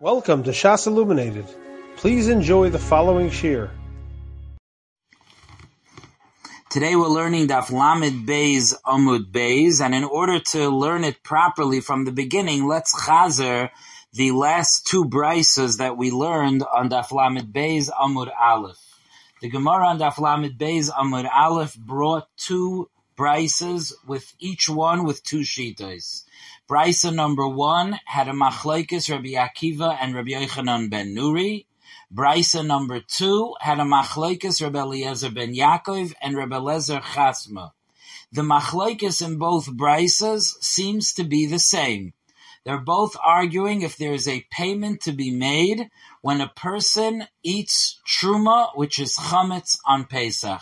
Welcome to Shas Illuminated. Please enjoy the following shir. Today we're learning Daf Lamed Beis Amud Beis, and in order to learn it properly from the beginning, let's chazer the last two brises that we learned on Daf Lamed Beis Amud Aleph. The Gemara on Daf Lamed Beis Amud Aleph brought two brises with each one with two shitas. Brisa number one had a machlokes Rabbi Akiva and Rabbi Yochanan ben Nuri. Brisa number two had a machlokes Rabbi Eliezer ben Yaakov and Rabbi Lezer Chasma. The machlokes in both brisas seems to be the same. They're both arguing if there is a payment to be made when a person eats truma, which is chametz on Pesach.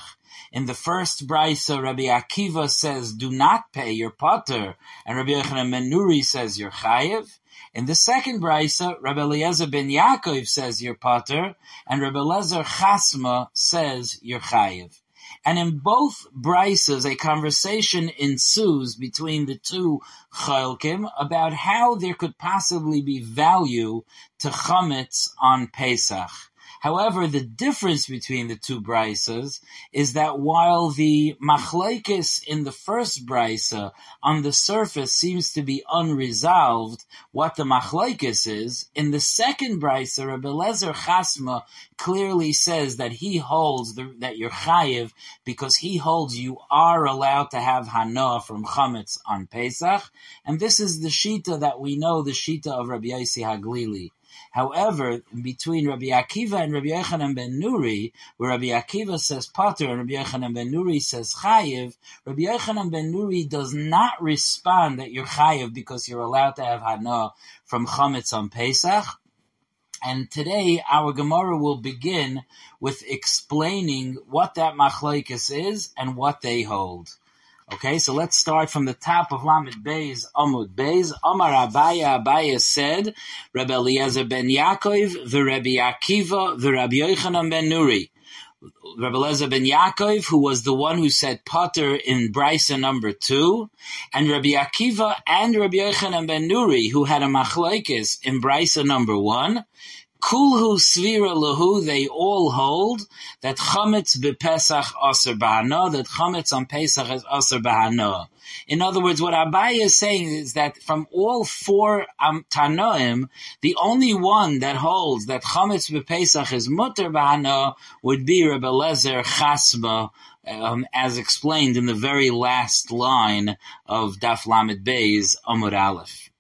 In the first brisa, Rabbi Akiva says, "Do not pay your potter," and Rabbi Yochanan Menuri says, "You're chayiv." In the second brisa, Rabbi Eliezer ben Yaakov says, "You're potter," and Rabbi Lezer Chasma says, "You're chayiv." And in both brises, a conversation ensues between the two chalkim about how there could possibly be value to chametz on Pesach. However, the difference between the two brises is that while the machlaikis in the first brisa on the surface seems to be unresolved, what the machlaikis is, in the second brisa, Rabbi Lezer Chasma clearly says that he holds the, that you're chayiv because he holds you are allowed to have hana from chametz on Pesach, and this is the shita that we know, the shita of Rabbi Yossi Haglili. However, between Rabbi Akiva and Rabbi Yochanan ben Nuri, where Rabbi Akiva says Pater and Rabbi Yochanan ben Nuri says Chayiv, Rabbi Yochanan ben Nuri does not respond that you're Chayiv because you're allowed to have Hana from Chametz on Pesach. And today our Gemara will begin with explaining what that machlokes is and what they hold. Okay, so let's start from the top of Lamed Beis, Amud Beis. Amar Abaya, Abaya said, Rabbi Eliezer ben Yaakov, the Rabbi Akiva, the Rabbi Yochanan ben Nuri. Rabbi Eliezer ben Yaakov, who was the one who said Potter in Brisa number two, and Rabbi Akiva and Rabbi Yochanan ben Nuri, who had a machlokes in Brisa number one, Kulhu svira lahu, they all hold that chametz bepesach aser bahana, that chametz on Pesach is aser bahana. In other words, what Abaye is saying is that from all four um, Tanoim, the only one that holds that chametz bepesach is mutter bahana would be Rebbe Lezer Chasma, um, as explained in the very last line of Daf Lamed Bey's Amud Aleph.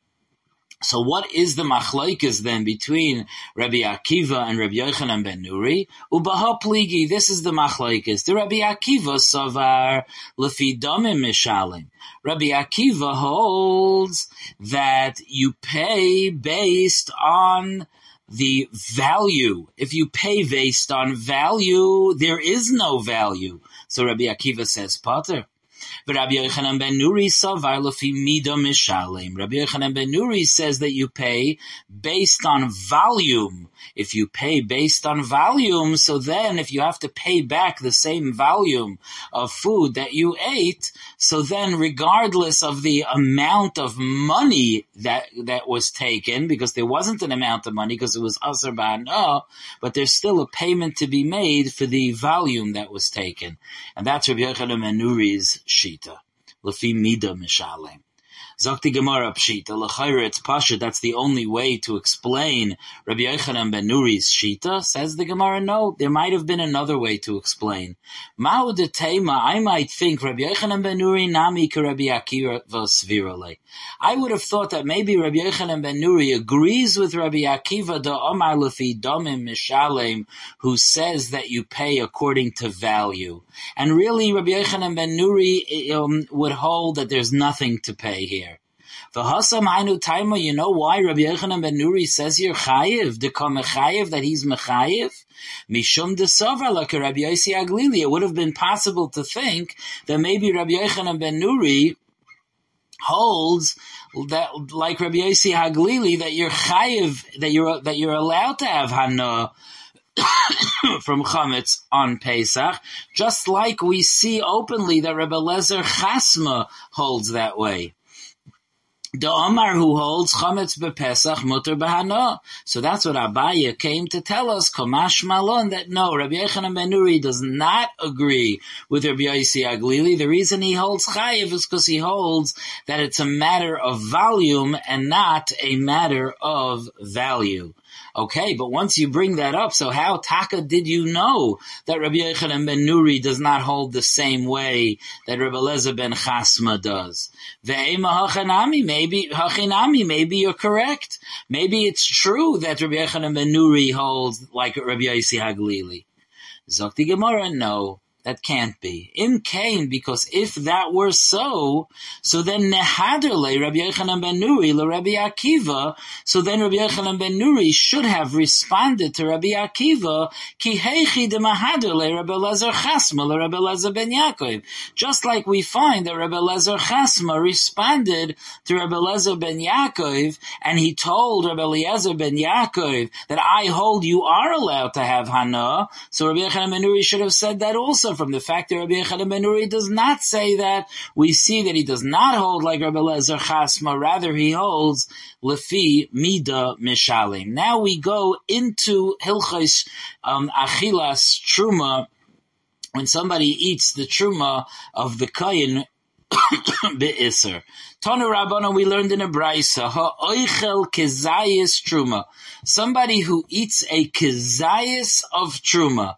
So what is the machlaikas then between Rabbi Akiva and Rabbi Yochanan ben Nuri? Ubaha pligi, this is the machlaikas. The Rabbi Akiva savar lefi mishalim. Rabbi Akiva holds that you pay based on the value. If you pay based on value, there is no value. So Rabbi Akiva says, Potter. Rabbi Yochanan ben Nuri savar. Rabbi ben Nuri says that you pay based on volume. If you pay based on volume, so then if you have to pay back the same volume of food that you ate, so then regardless of the amount of money that that was taken, because there wasn't an amount of money because it was Aser but there's still a payment to be made for the volume that was taken. And that's Rabbi Yochanan ben Nuri's shita. Lefi mida mishalem. Zakti Gemara Pshita, L'chayra it's Pasha, that's the only way to explain Rabbi Yochanan ben Nuri's Shita, says the Gemara, no, there might have been another way to explain. Ma'u de Tema, I might think Rabbi Yochanan ben Nuri nami ka Rabbi Akiva. I would have thought that maybe Rabbi Yochanan ben Nuri agrees with Rabbi Akiva the Omar Lefi Domim Mishalem, who says that you pay according to value. And really, Rabbi Yochanan ben Nuri um, would hold that there's nothing to pay here. The Hasam Ainu Taima, you know why Rabbi Yochanan ben Nuri says here Chayiv, the Chayiv, that he's Mechayiv? Mishum de Sover, like Rabbi Yossi Aglili. It would have been possible to think that maybe Rabbi Yochanan ben Nuri holds that, like Rabbi Yossi Haglili, that you're chayiv, that you're that you're allowed to have hana from chametz on Pesach, just like we see openly that Rabbi Lezer Chasma holds that way. The Omar who holds chametz bepesach mutter bahana. So that's what Abaya came to tell us, Komash Malon, that no, Rabbi Yochanan ben Nuri does not agree with Rabbi Yossi Aglili. The reason he holds chayiv is because he holds that it's a matter of volume and not a matter of value. Okay, but once you bring that up, so how Taka did you know that Rabbi Yochanan ben Nuri does not hold the same way that Rabbi Lezer ben Chasma does? Ve'ema hachanami, maybe hachinami, maybe you're correct. Maybe it's true that Rabbi Yochanan ben Nuri holds like Rabbi Yossi Haglili. Zokti Gemara, no. That can't be. Im Kain, because if that were so, so then Nehaderle Rabbi Yochanan ben Nuri le Rabbi Akiva, so then Rabbi Yochanan ben Nuri should have responded to Rabbi Akiva, ki heichi de Mahaderle Rabbi Lezer Chasma le Rabbi Lezer ben Yaakov. Just like we find that Rabbi Lezer Chasma responded to Rabbi Lezer ben Yaakov, and he told Rabbi Eliezer ben Yaakov that I hold you are allowed to have Hana, so Rabbi Yochanan ben Nuri should have said that also from the fact that Rabbi Yochanan ben Nuri does not say that, we see that he does not hold like Rabbi Lezer Chasma, rather he holds Lefi Mida Mishalim. Now we go into Hilchos um, Achilas Truma, when somebody eats the Truma of the Kayin be'isr. Tonu Rabbana, we learned in a brisa, ha'oichel kezayis truma. Somebody who eats a kezayis of truma.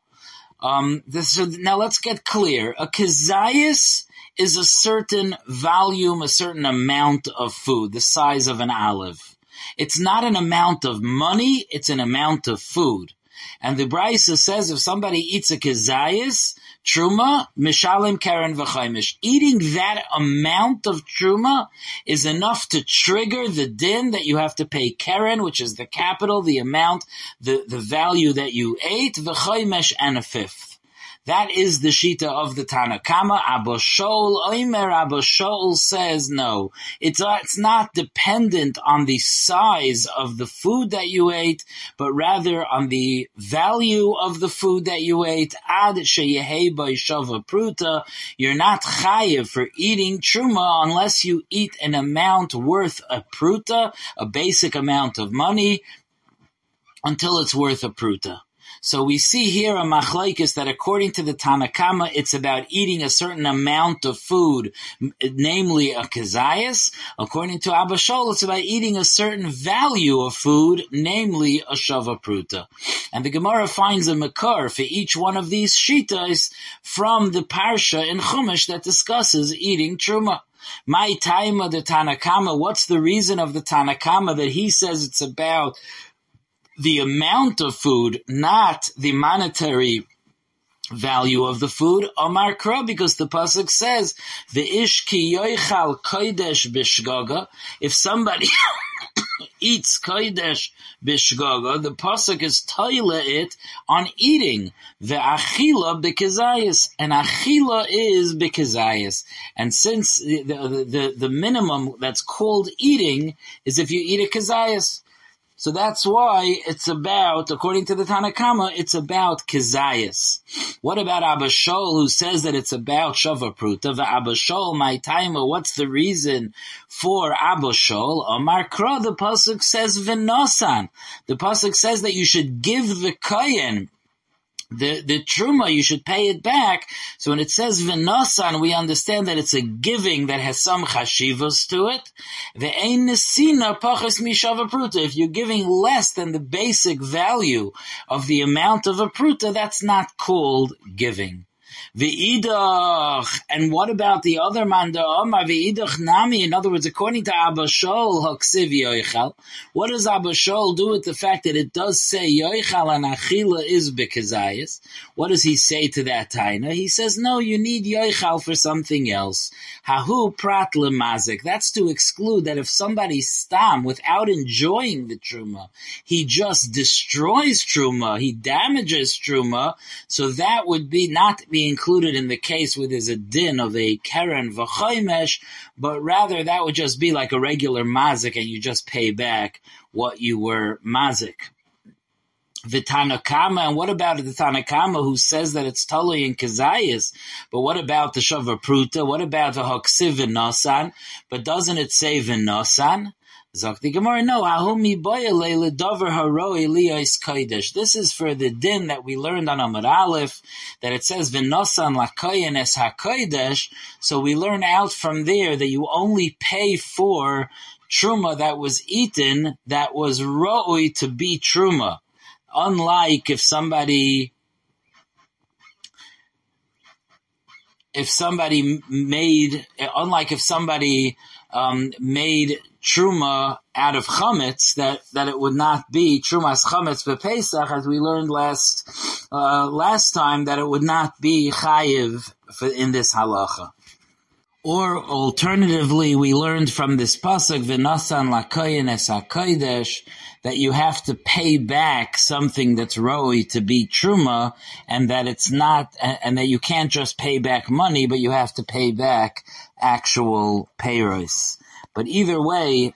Um, this, so now let's get clear. A kezias is a certain volume, a certain amount of food, the size of an olive. It's not an amount of money, it's an amount of food. And the Brisa says if somebody eats a kezias, truma, mishalim karen v'chaimish. Eating that amount of truma is enough to trigger the din that you have to pay karen, which is the capital, the amount, the, the value that you ate, v'chaimish, and a fifth. That is the shita of the Tanakama. Abba Shaul, Oimer Abba Shaul says no. It's, uh, it's not dependent on the size of the food that you ate, but rather on the value of the food that you ate. Ad sheyehei shava pruta. You're not chayiv for eating truma unless you eat an amount worth a pruta, a basic amount of money, until it's worth a pruta. So we see here a machlaikis that according to the Tanakama, it's about eating a certain amount of food, namely a kazayas. According to Abba Shol, it's about eating a certain value of food, namely a shava pruta. And the Gemara finds a makar for each one of these shitas from the parsha in Chumash that discusses eating truma. My time of the Tanakama, what's the reason of the Tanakama that he says it's about the amount of food, not the monetary value of the food. Omar Kra, because the pasuk says the ish ki yoichal kodesh bishgaga. If somebody eats kodesh bishgaga, the pasuk is toile it on eating the achila bikazayas, and achila is bikazayas. And since the, the, the, the minimum that's called eating is if you eat a kazayas. So that's why it's about, according to the Tanakama, it's about Kizayas. What about Abba Shol, who says that it's about Shava Pruta? The Abba Shol, my timer, what's the reason for Abba Shol? Omar Kra, the Pasuk says Venosan. The Pasuk says that you should give the Kayan the, the truma, you should pay it back. So when it says v'nosan, we understand that it's a giving that has some chashivas to it. Ve'ein nesina pachas mishava pruta. If you're giving less than the basic value of the amount of a pruta, that's not called giving. V'idach, and what about the other manda Omar v'idach nami? In other words, according to Abba Shol, haksiv yoichal. What does Abba Shol do with the fact that it does say yoichal and achila is bekazayis? What does he say to that taina? He says, no, you need yoichal for something else. Hahu prat lemazik. That's to exclude that if somebody stam without enjoying the truma, he just destroys truma, he damages truma, so that would be not being included in the case with is a din of a keren v'chaymesh, but rather that would just be like a regular mazik and you just pay back what you were mazik. the Tanakama, and what about the Tanakama who says that it's Tully and Kazayas? But what about the Shava Pruta? What about the Hoksiv Nosan? But doesn't it say Vinosan? Zok the Gemara, no, ahumi. This is for the din that we learned on Amar Aleph, that it says v'nosan lakoyen es hakodesh. So we learn out from there that you only pay for truma that was eaten that was roi to be truma. Unlike if somebody if somebody made, unlike if somebody um, made truma out of chametz, that, that it would not be trumas chametz for Pesach, as we learned last uh, last time, that it would not be chayiv for, in this halacha. Or alternatively, we learned from this pasuk v'nasan lakoyin es hakodesh that you have to pay back something that's roi to be truma, and that it's not, and that you can't just pay back money, but you have to pay back actual payros. But either way,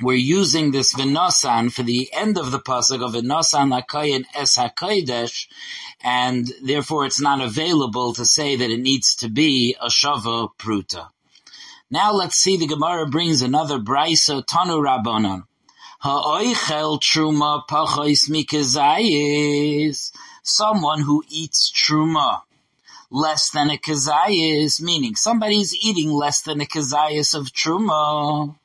we're using this v'nosan for the end of the pasuk of v'nosan lakayin es hakodesh, and therefore it's not available to say that it needs to be a shava pruta. Now let's see the Gemara brings another brisa tanu rabbanon. Ha'oichel truma pachos mikazayis. Someone who eats truma less than a kazayis, meaning somebody's eating less than a kazayis of truma.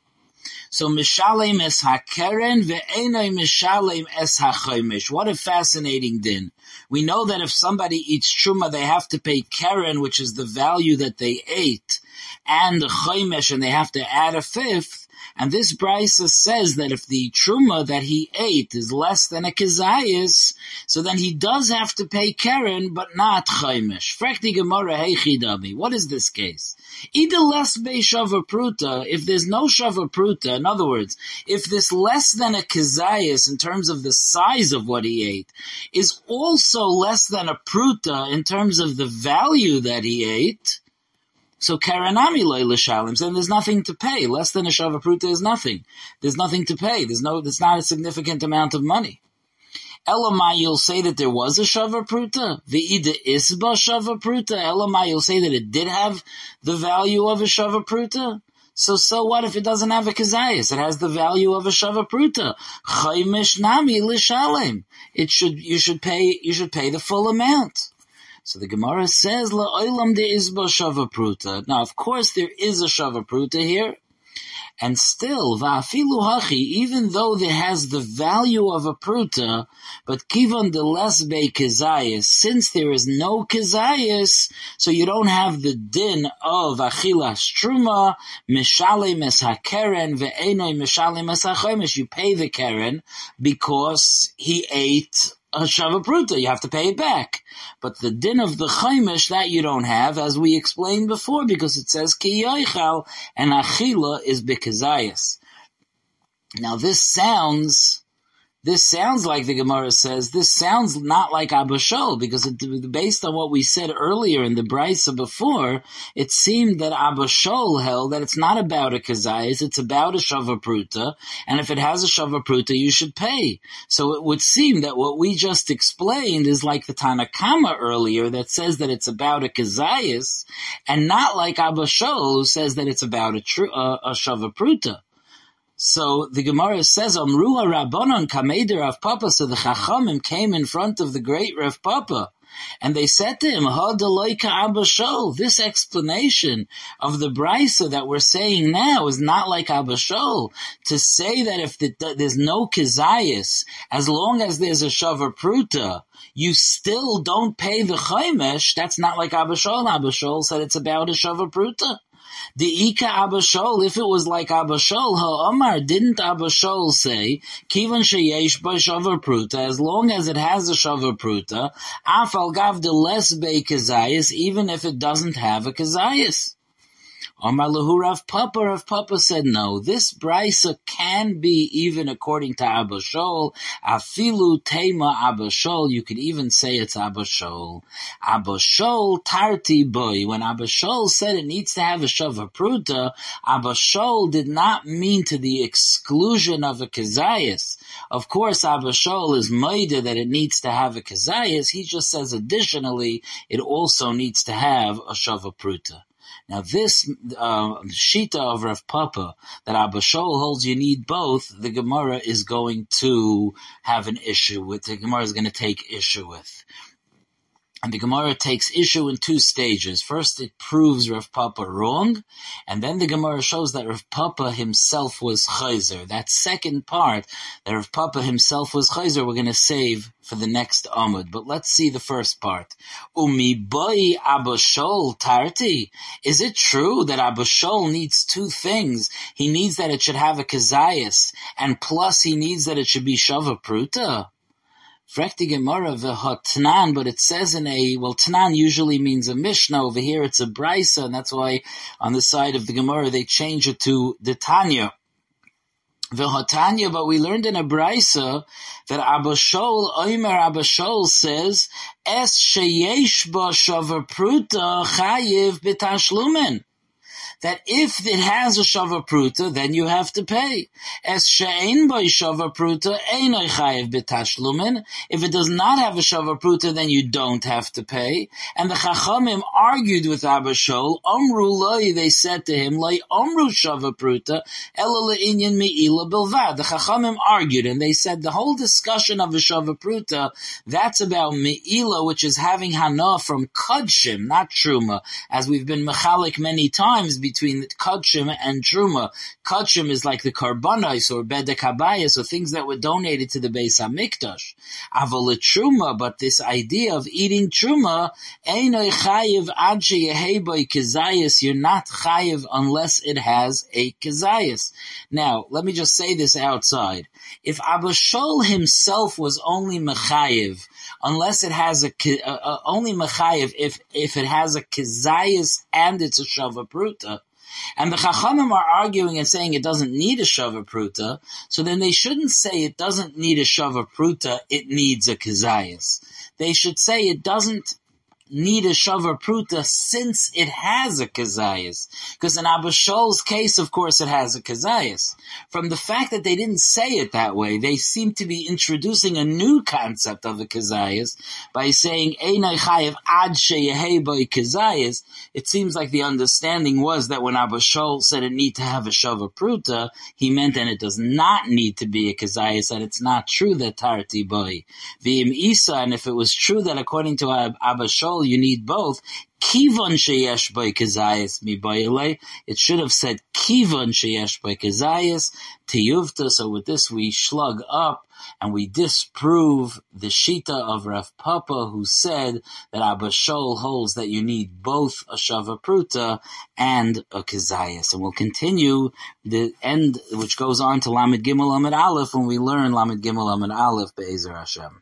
So mishalem es hakeren ve'enoi mishalem es hachomish. What a fascinating din. We know that if somebody eats truma, they have to pay keren, which is the value that they ate, and the chomish, and they have to add a fifth. And this brisa says that if the truma that he ate is less than a kezayis, so then he does have to pay keren, but not chaimish. Frekti gemara heichidami. What is this case? Either less be shava pruta, if there's no shava pruta, in other words, if this less than a kezayis in terms of the size of what he ate, is also less than a pruta in terms of the value that he ate, so karanami loy l'shalim, and there's nothing to pay. Less than a shavapruta is nothing. There's nothing to pay. There's no, there's not a significant amount of money. Elamai, you'll say that there was a shavapruta. The ida isba shavapruta. Elamai, you'll say that it did have the value of a shavapruta. So, so what if it doesn't have a kazayas? It has the value of a shavapruta. Chaymish nami l'shalim. It should, you should pay, you should pay the full amount. So the Gemara says, "La'olam de isba shavapruta." Now, of course, there is a shavapruta here, and still, va'afilu hachi, even though there has the value of a pruta, but kivan de less be kezayis, since there is no kezayis, so you don't have the din of achilas truma, mishalem es hakeren, ve'enoi mishalem es you pay the keren, because he ate a you have to pay it back. But the din of the Chaimish, that you don't have, as we explained before, because it says Ki Yoichal, and Achila is Bikazayas. Now this sounds this sounds like the Gemara says, this sounds not like Abba Shaul, because it, based on what we said earlier in the Brisa before, it seemed that Abba Shaul held that it's not about a Kazayas, it's about a Shavapruta, and if it has a Shavapruta, you should pay. So it would seem that what we just explained is like the Tanakama earlier that says that it's about a Kazayas, and not like Abba Shaul who says that it's about a, tr- a Shavapruta. So the Gemara says, Amruha Rabbanon Kameder Rav Papa. So the Chachamim came in front of the great Rav Papa. And they said to him, Abba Shol. This explanation of the brisa that we're saying now is not like Abba Shol. To say that if the, there's no kizayis, as long as there's a shavar pruta, you still don't pay the chaymesh, that's not like Abba Shol. Abba Shol said it's about a shavar pruta. The Ika Abashol, if it was like Abashol, Omar didn't Abashol say, Kivan Sheyesh Bashavar Pruta, as long as it has a Shavar Pruta, Afal Gav de less Be Kazayas, even if it doesn't have a Kazayas. Omar Lahu Rav Papa, Rav Papa said no. This brisa can be even according to Abba Shol. Afilu Tema Abba Shol. You could even say it's Abba Shol. Abba Tarti Boy. When Abba Shol said it needs to have a Shava Pruta, Abba Shol did not mean to the exclusion of a Kazayas. Of course, Abba Shol is Maida that it needs to have a Kazayas. He just says additionally, it also needs to have a Shava Pruta. Now this uh, shita of Rav Papa that Abba Shol holds you need both, the Gemara is going to have an issue with. The Gemara is going to take issue with. And the Gemara takes issue in two stages. First, it proves Rav Papa wrong, and then the Gemara shows that Rav Papa himself was chayzer. That second part, that Rav Papa himself was chayzer, we're going to save for the next Amud. But let's see the first part. Umi boy Abashol tarti. Is it true that Abashol needs two things? He needs that it should have a kazayas, and plus he needs that it should be shava pruta. Frekti Gemara v'hotnan, but it says in a, well, Tnan usually means a Mishnah. Over here it's a Brisa, and that's why on the side of the Gemara they change it to the Tanya. V'hotanya, but we learned in a Brisa that Abashol, Oimer Abashol says, Es sheyesh ba shavar pruta chayiv b'tashlumen that if it has a shava pruta, then you have to pay. Es she'ein by shava pruta, ein chayev betashlumin. If it does not have a shava pruta, then you don't have to pay. And the chachamim argued with Abba Shol. Amru loy, they said to him, loy amru shava pruta, ela le'inyan me'ila bilvad. The chachamim argued, and they said the whole discussion of a shava pruta, that's about me'ila, which is having hana from kudshim, not truma, as we've been mechalik many times between Kachim and Truma. Kachim is like the Karbanais or Bedek Habayas or things that were donated to the Beis HaMikdash. Aval Truma, but this idea of eating Truma, Einoi Chayiv Ad Sheyeheboi you're not Chayiv unless it has a Kazayas. Now, let me just say this outside. If Abashol himself was only Mechayiv, unless it has a, uh, only Mechayiv, if, if it has a Kazayas and it's a Shava Pruta, and the Chachamim are arguing and saying it doesn't need a Shava Pruta, so then they shouldn't say it doesn't need a Shava Pruta, it needs a Kazayas. They should say it doesn't need a shavar pruta since it has a kazayas. Because in Abba Shol's case, of course, it has a kazayas. From the fact that they didn't say it that way, they seem to be introducing a new concept of a kazayas by saying Einai chayev ad. It seems like the understanding was that when Abba Shol said it need to have a shavar pruta, he meant and it does not need to be a kazayas, that it's not true that tarti boy. V'im isa, and if it was true that according to Abba You need both. Kivon sheyesh by kazayas mi It should have said kivon sheyesh by kazayas tiyuvta. So with this we slug up and we disprove the shita of Rav Papa who said that Abba Shol holds that you need both a shava pruta and a kazayas. And we'll continue the end, which goes on to Lamed Gimel Lamed Aleph when we learn Lamed Gimel Lamed Aleph Be'ezer Hashem.